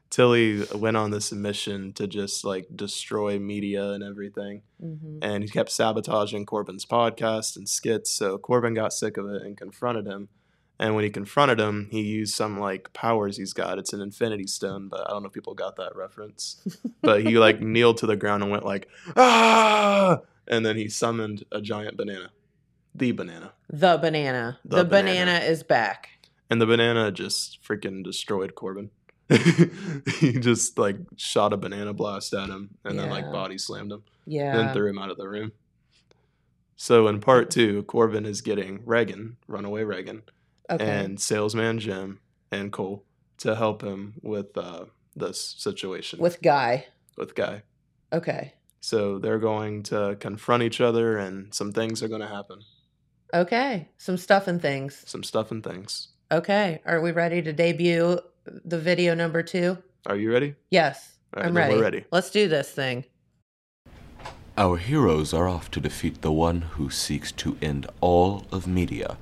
Tilly went on this mission to just like destroy media and everything. Mm-hmm. And he kept sabotaging Corbin's podcast and skits. So Corbin got sick of it and confronted him. And when he confronted him, he used some like powers he's got. It's an infinity stone, but I don't know if people got that reference. but he like kneeled to the ground and went like, ah! And then he summoned a giant banana. The banana. The banana. The, The banana. banana. is back. And the banana just freaking destroyed Corbin. he just like shot a banana blast at him and then like body slammed him Yeah. then threw him out of the room. So in part two, Corbin is getting Reagan, runaway Reagan, okay. and salesman Jim and Cole to help him with uh, this situation With Guy. with Guy. Okay. So they're going to confront each other, and some things are going to happen. Okay. Some stuff and things. Some stuff and things. Okay. Are we ready to debut the video number two? Are you ready? Yes. All right, I'm ready. we're ready. Let's do this thing. Our heroes are off to defeat the one who seeks to end all of media.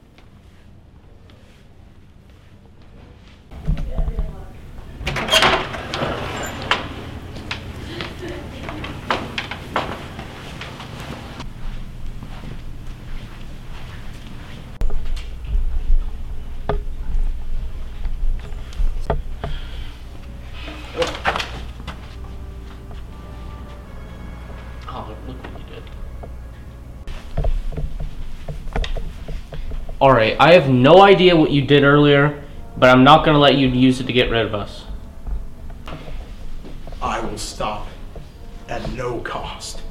I have no idea what you did earlier, but I'm not gonna let you use it to get rid of us. I will stop at no cost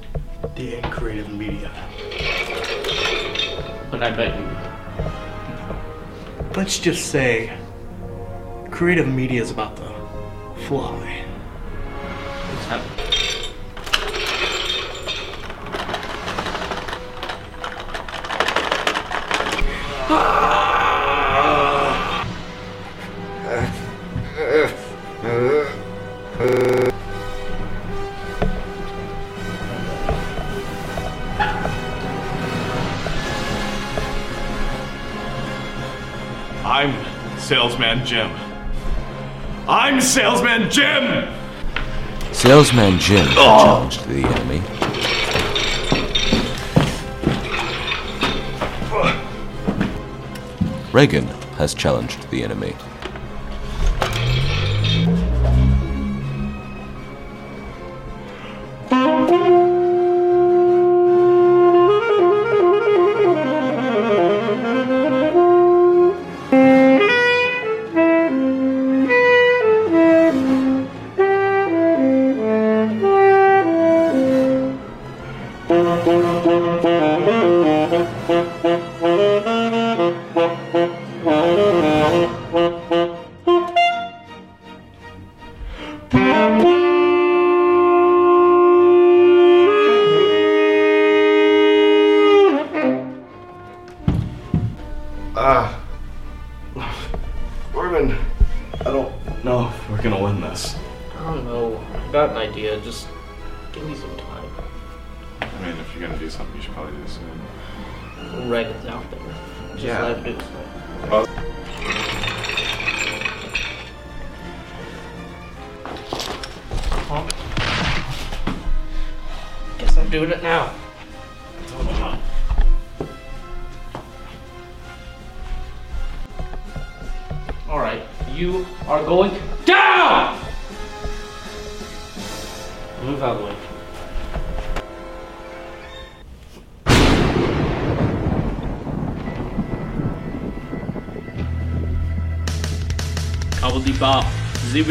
the creative media. But I bet you. Let's just say creative media is about to fly. Salesman Jim. I'm Salesman Jim! Salesman Jim oh. challenged the enemy. Reagan has challenged the enemy.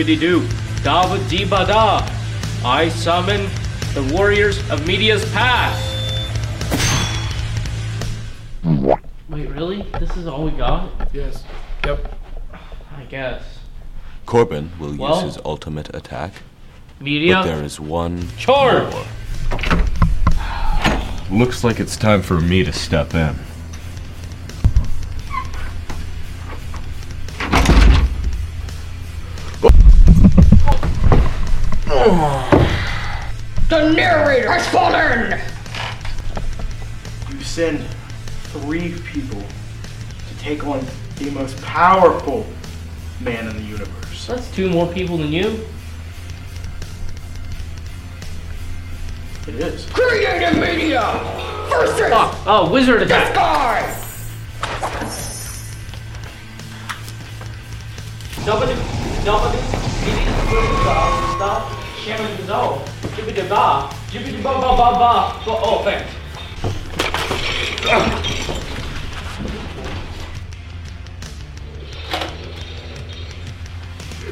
Zibbity-doo, dabba-dee-ba-da. I summon the warriors of Media's Path. Wait, really? This is all we got? Yes. Yep. I guess. Corbin will Well- use his ultimate attack. Media. But there is one Charge! more. Looks like it's time for me to step in. The narrator has fallen! You send three people to take on the most powerful man in the universe. That's two more people than you. It is. Creative media! Versus Oh, oh wizard this attack! guy! Nobody, nobody, stop, shaman no, jibbity ba, jibbity ba ba ba ba. Oh, thanks.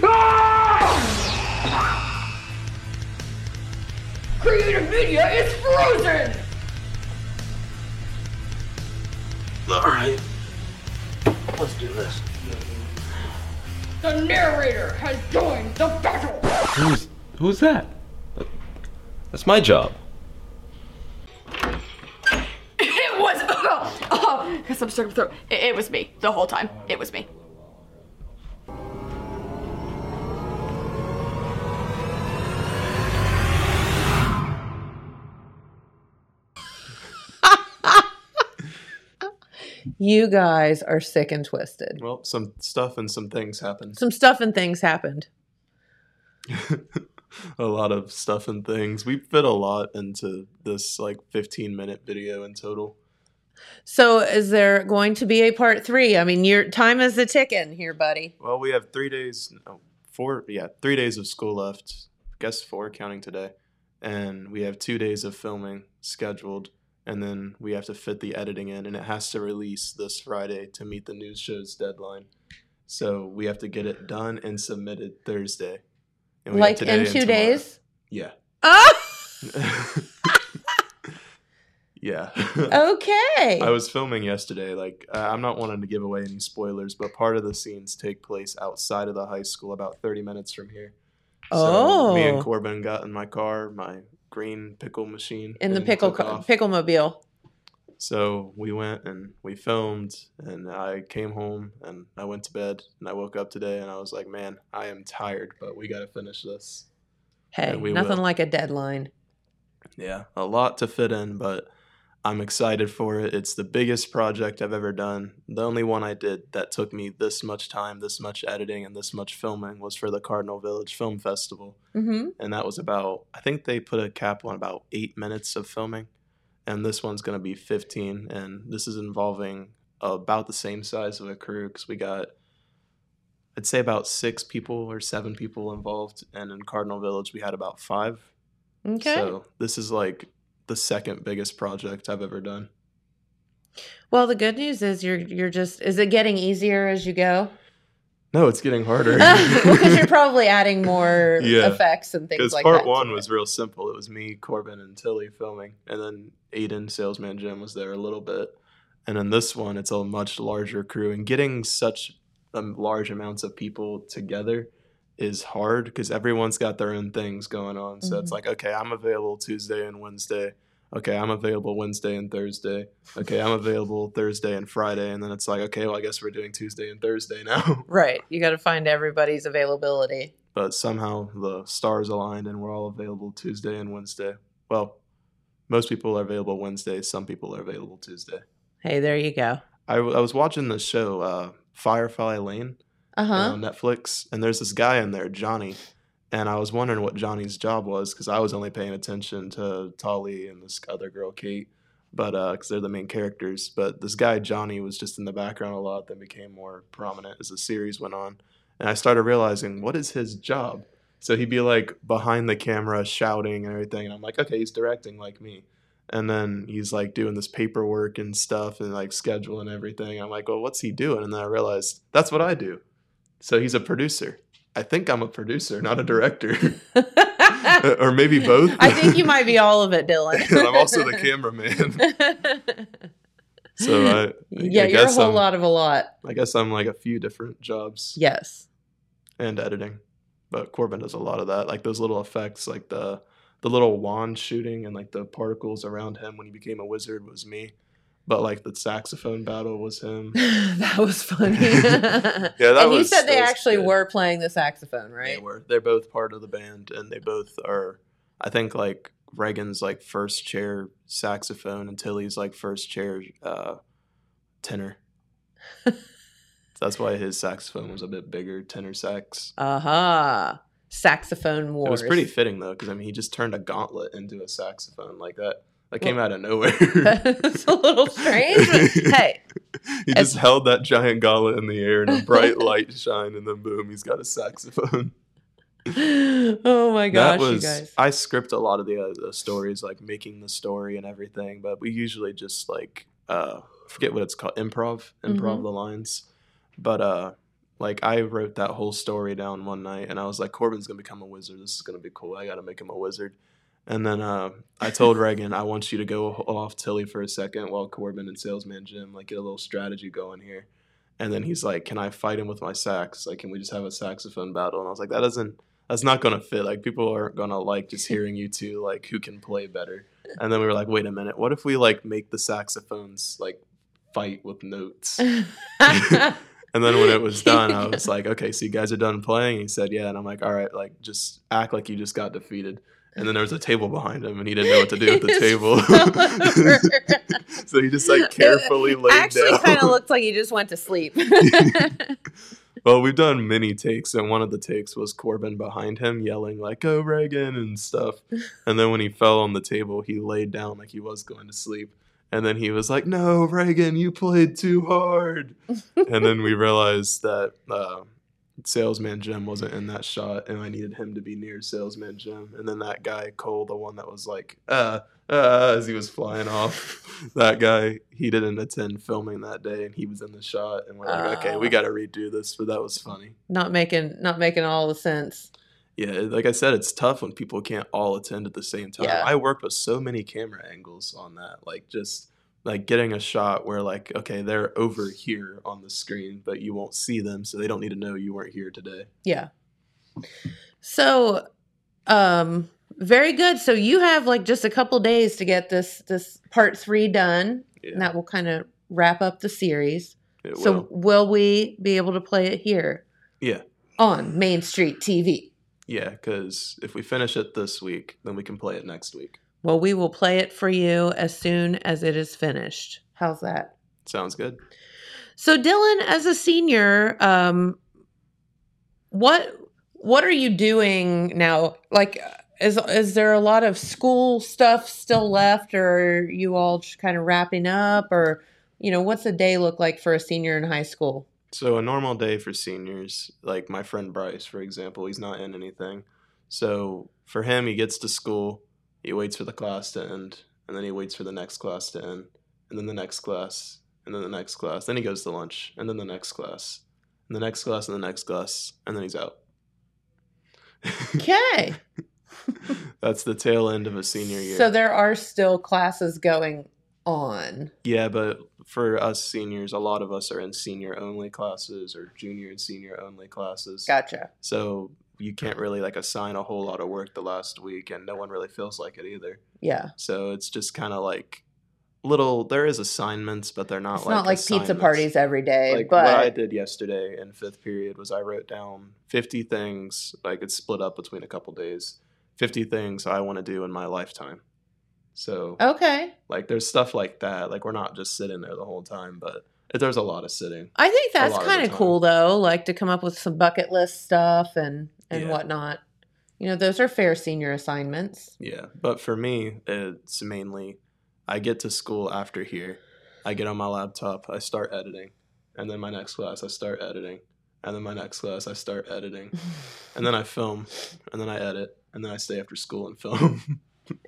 Ah! Creative media is frozen! Alright. Let's do this. The narrator has joined the battle! Who's who's that? That's my job. It was. Oh, guess I'm stuck with throat. It, it was me the whole time. It was me. You guys are sick and twisted. Well, some stuff and some things happened. Some stuff and things happened. a lot of stuff and things. We fit a lot into this like 15 minute video in total. So, is there going to be a part three? I mean, your time is a ticking here, buddy. Well, we have three days, no, four, yeah, three days of school left. Guess four, counting today. And we have two days of filming scheduled. And then we have to fit the editing in, and it has to release this Friday to meet the news show's deadline. So we have to get it done and submitted Thursday. Like in two days? Yeah. Ah! Yeah. Okay. I was filming yesterday. Like, uh, I'm not wanting to give away any spoilers, but part of the scenes take place outside of the high school, about 30 minutes from here. So me and Oh. Corbin got in my car, my green pickle machine, In the pickle co- pickle mobile. So we went and we filmed, and I came home and I went to bed, and I woke up today and I was like, man, I am tired, but we got to finish this. Hey, we nothing will. like a deadline. Yeah, a lot to fit in, but I'm excited for it. It's the biggest project I've ever done. The only one I did that took me this much time, this much editing, and this much filming was for the Cardinal Village Film Festival. Mm-hmm. And that was about, I think they put a cap on about eight minutes of filming. And this one's going to be 15. And this is involving about the same size of a crew because we got, I'd say about six people or seven people involved. And in Cardinal Village, we had about five. Okay. So this is like the second biggest project I've ever done. Well, the good news is you're you're just is it getting easier as you go? No, it's getting harder. well, because you're probably adding more Yeah. effects and things like part that. Part one was real simple. It was me, Corbin, and Tilly filming, and then Aiden, salesman Jim, was there a little bit. And then this one, it's a much larger crew, and getting such um, large amounts of people together is hard because everyone's got their own things going on. So it's Mhm. like, okay, I'm available Tuesday and Wednesday. Okay, I'm available Wednesday and Thursday. Okay, I'm available Thursday and Friday. And then it's like, okay, well, I guess we're doing Tuesday and Thursday now. Right. You got to find everybody's availability. but somehow the stars aligned and we're all available Tuesday and Wednesday. Well, most people are available Wednesday. Some people are available Tuesday. Hey, there you go. I, w- I was watching the show uh, Firefly Lane Uh-huh. on Netflix, and there's this guy in there, Johnny, and I was wondering what Johnny's job was because I was only paying attention to Tully and this other girl, Kate, but uh, because they're the main characters. But this guy Johnny was just in the background a lot, then became more prominent as the series went on, and I started realizing what is his job. So he'd be like behind the camera shouting and everything, and I'm like, okay, he's directing like me. And then he's like doing this paperwork and stuff and like scheduling everything. I'm like, well, what's he doing? And then I realized that's what I do. So he's a producer. I think I'm a producer, not a director. or maybe both. I think you might be all of it, Dylan. and I'm also the cameraman. So I, yeah, I you're a whole I'm- lot of a lot. I guess I'm like a few different jobs. Yes. And editing. But Corbin does a lot of that. Like those little effects, like the the little wand shooting and like the particles around him when he became a wizard was me. But like the saxophone battle was him. that was funny. yeah, that and you said they actually good. were playing the saxophone, right? They were. They're both part of the band, and they both are. I think like Reagan's like first chair saxophone, and Tilly's like first chair uh, tenor. that's why his saxophone was a bit bigger, tenor sax. Uh-huh. Saxophone wars. It was pretty fitting though, because I mean, he just turned a gauntlet into a saxophone like that. That came Well- out of nowhere. It's a little strange, but hey, he just held that giant gala in the air, and a bright light shined, and then boom, he's got a saxophone. oh my gosh, that was you guys. I script a lot of the, uh, the stories, like making the story and everything. But we usually just like uh, forget what it's called, improv, improv Mhm. the lines. But uh, like I wrote that whole story down one night, and I was like, Corbin's gonna become a wizard. This is gonna be cool. I gotta make him a wizard. And then uh, I told Reagan, I want you to go off Tilly for a second while Corbin and Salesman Jim like get a little strategy going here. And then he's like, "Can I fight him with my sax? Like, can we just have a saxophone battle?" And I was like, "That doesn't. That's not gonna fit. Like, people aren't gonna like just hearing you two like who can play better." And then we were like, "Wait a minute. What if we like make the saxophones like fight with notes?" and then when it was done, I was like, "Okay, so you guys are done playing?" He said, "Yeah." And I'm like, "All right, like just act like you just got defeated." And then there was a table behind him, and he didn't know what to do with the table. just fell over. so he just like carefully laid Actually, down. kind of looked like he just went to sleep. Well, we've done many takes, and one of the takes was Corbin behind him yelling like "Go Reagan" and stuff. And then when he fell on the table, he laid down like he was going to sleep. And then he was like, "No, Reagan, you played too hard." and then we realized that uh, Salesman Jim wasn't in that shot, and I needed him to be near Salesman Jim. And then that guy Cole, the one that was like, "Uh, uh," as he was flying off, that guy he didn't attend filming that day, and he was in the shot. And we're like, "Okay, we Ah. got to redo this," but that was funny. not making not making all the sense. Yeah, like I said, it's tough when people can't all attend at the same time. Yeah. I worked with so many camera angles on that, like just like getting a shot where like okay, they're over here on the screen, but you won't see them, so they don't need to know you weren't here today. Yeah. So, um, very good. So you have like just a couple days to get this this part three done, and that will kind of wrap up the series. It so will we be able to play it here Yeah, on Main Street TV? yeah, because if we finish it this week, then we can play it next week. Well, we will play it for you as soon as it is finished. How's that? Sounds good. So, Dylan, as a senior, um, what what are you doing now? Like, is is there a lot of school stuff still left, or are you all just kind of wrapping up, or you know, what's a day look like for a senior in high school? So a normal day for seniors, like my friend Bryce, for example, he's not in anything. So for him, he gets to school, he waits for the class to end, and then he waits for the next class to end, and then the next class, and then the next class. Then he goes to lunch, and then the next class, and the next class, and the next class, and then he's out. Okay, That's the tail end of a senior year. so there are still classes going on. Yeah, but for us seniors, a lot of us are in senior only classes or junior and senior only classes. Gotcha. So you can't really like assign a whole lot of work the last week, and no one really feels like it either. Yeah, So it's just kind of like little. There is assignments, but they're not it's like not like pizza parties every day, Like but what I did yesterday in fifth period was I wrote down fifty things. Like it's split up between a couple days. Fifty things I want to do in my lifetime, So Okay. like there's stuff like that. Like we're not just sitting there the whole time, but there's a lot of sitting. I think that's lot of the kind of cool though, like to come up with some bucket list stuff and and Yeah. whatnot. You know, those are fair senior assignments. Yeah, but for me, it's mainly I get to school after here. I get on my laptop, I start editing, and then my next class I start editing, and then my next class I start editing, and then I film, and then I edit, and then I stay after school and film.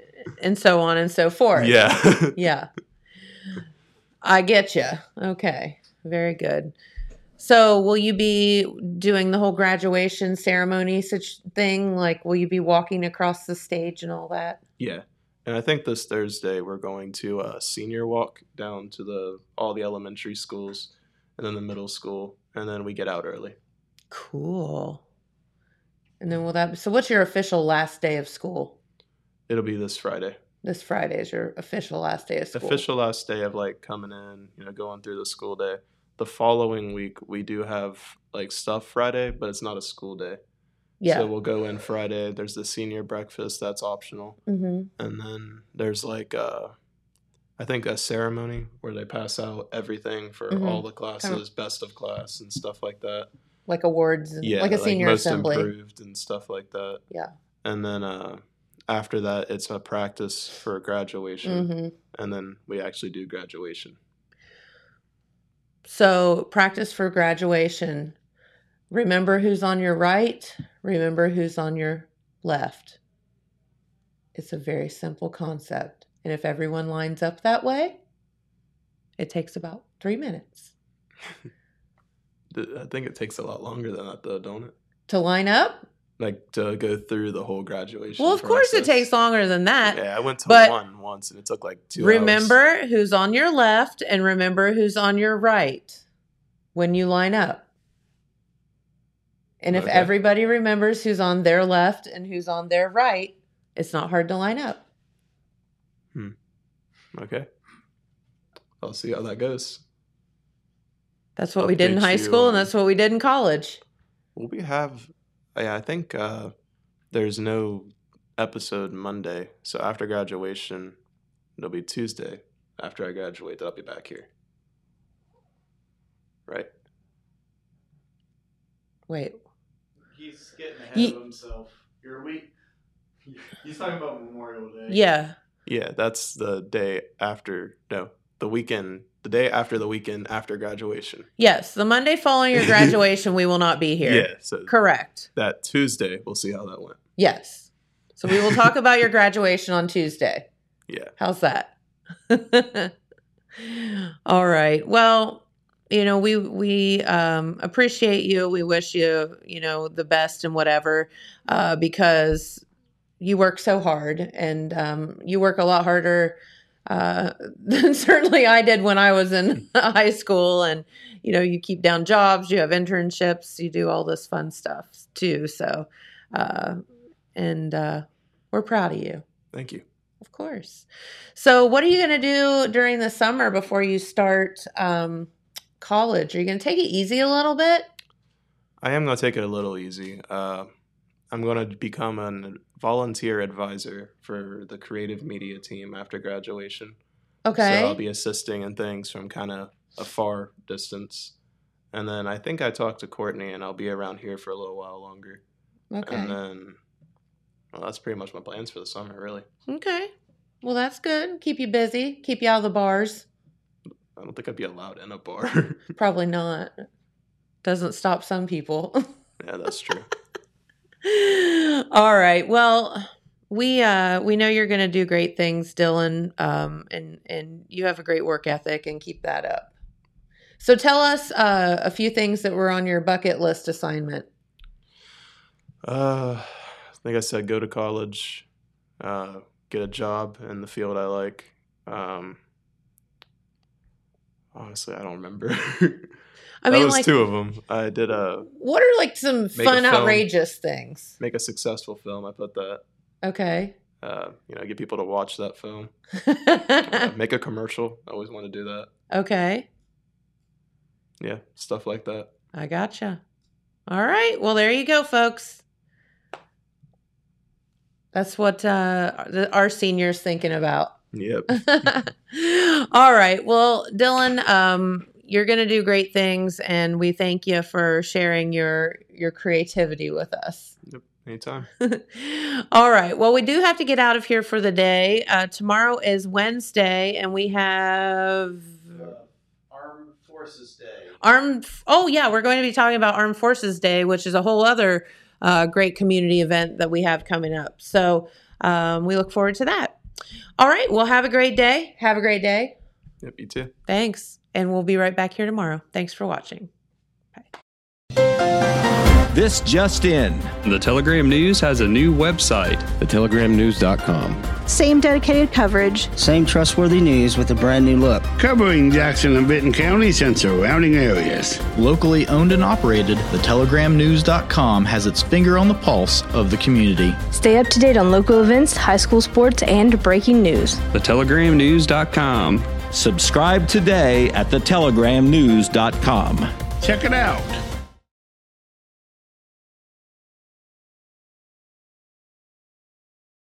and so on and so forth. Yeah. yeah. I get you. Okay. Very good. So, will you be doing the whole graduation ceremony such thing? Like, will you be walking across the stage and all that? yeah, and I think this Thursday we're going to a senior walk down to the all the elementary schools, and then the middle school, and then we get out early. Cool. And then will that? So, what's your official last day of school? It'll be this Friday. This Friday is your official last day of school. official last day of like coming in, you know, going through the school day. The following week we do have like stuff Friday, but it's not a school day. Yeah. So we'll go in Friday. There's the senior breakfast that's optional, Mhm. and then there's like uh, I think a ceremony where they pass out everything for Mhm. all the classes, best of class and stuff like that. Like awards, Yeah, like a senior most assembly. improved and stuff like that. Yeah. And then uh, after that, it's a practice for graduation, Mhm. and then we actually do graduation. So, practice for graduation. Remember who's on your right, remember who's on your left. It's a very simple concept. And if everyone lines up that way, it takes about three minutes I think it takes a lot longer than that, though, don't it? to line up. Like to go through the whole graduation. Well, of course, it takes longer than that. Yeah, I went to but one once, and it took like two. hours. remember who's on your left and remember who's on your right when you line up. And if Okay. everybody remembers who's on their left and who's on their right, it's not hard to line up. Hmm. Okay. I'll see how that goes. That's what we did in high school and that's what we did in college. Will we have? Yeah, I think uh, there's no episode Monday, so after graduation, it'll be Tuesday. After I graduate, that I'll be back here. Right. Wait. He's getting ahead Ye- of himself. You're a week. He's talking about Memorial Day. Yeah. Yeah, that's the day after. No, the weekend. The day after the weekend after graduation. Yes, the Monday following your graduation, we will not be here. Yeah. So Correct. that Tuesday, we'll see how that went. Yes. So we will talk about your graduation on Tuesday. Yeah. How's that? All right. Well, you know, we we um, appreciate you. We wish you, you know, the best and whatever, uh, because you work so hard, and um, you work a lot harder uh, than certainly I did when I was in high school. And you know, you keep down jobs, you have internships, you do all this fun stuff too. So, uh, and uh, we're proud of you. Thank you. Of course. So, what are you going to do during the summer before you start um, college? Are you going to take it easy a little bit? I am going to take it a little easy. Uh, I'm going to become a volunteer advisor for the creative media team after graduation. Okay. So I'll be assisting in things from kind of a far distance. And then I think I talked to Courtney and I'll be around here for a little while longer. Okay. And then, well, that's pretty much my plans for the summer, really. Okay. Well, that's good. Keep you busy, keep you out of the bars. I don't think I'd be allowed in a bar. Probably not. Doesn't stop some people. yeah, that's true. All right. Well, we uh we know you're going to do great things, Dylan. Um and and you have a great work ethic and keep that up. So tell us uh a few things that were on your bucket list assignment. Uh, I think I said go to college, uh, get a job in the field I like. Um, honestly, I don't remember. I that mean, was like- two of them. I did a What are like some fun outrageous things? make a successful film. I put that. Okay. Uh, you know, get people to watch that film. Uh, make a commercial. I always want to do that. Okay. Yeah, stuff like that. I gotcha. All right. Well, there you go, folks. That's what uh, the, our seniors thinking about. Yep. All right. Well, Dylan, um, you're going to do great things, and we thank you for sharing your your creativity with us. Yep. Anytime. All right. Well, we do have to get out of here for the day. Uh, tomorrow is Wednesday, and we have Armed Forces Day. Armed. Oh, yeah. We're going to be talking about Armed Forces Day, which is a whole other uh, great community event that we have coming up. So um, we look forward to that. All right. Well, have a great day. Have a great day. Yep. You too. Thanks. And we'll be right back here tomorrow. Thanks for watching. Bye. This just in. The Telegram News has a new website, thetelegramnews.com. Same dedicated coverage. Same trustworthy news with a brand new look. Covering Jackson and Vinton counties and surrounding areas. Locally owned and operated, thetelegramnews.com has its finger on the pulse of the community. Stay up to date on local events, high school sports, and breaking news. thetelegramnews.com. Subscribe today at thetelegramnews.com. Check it out.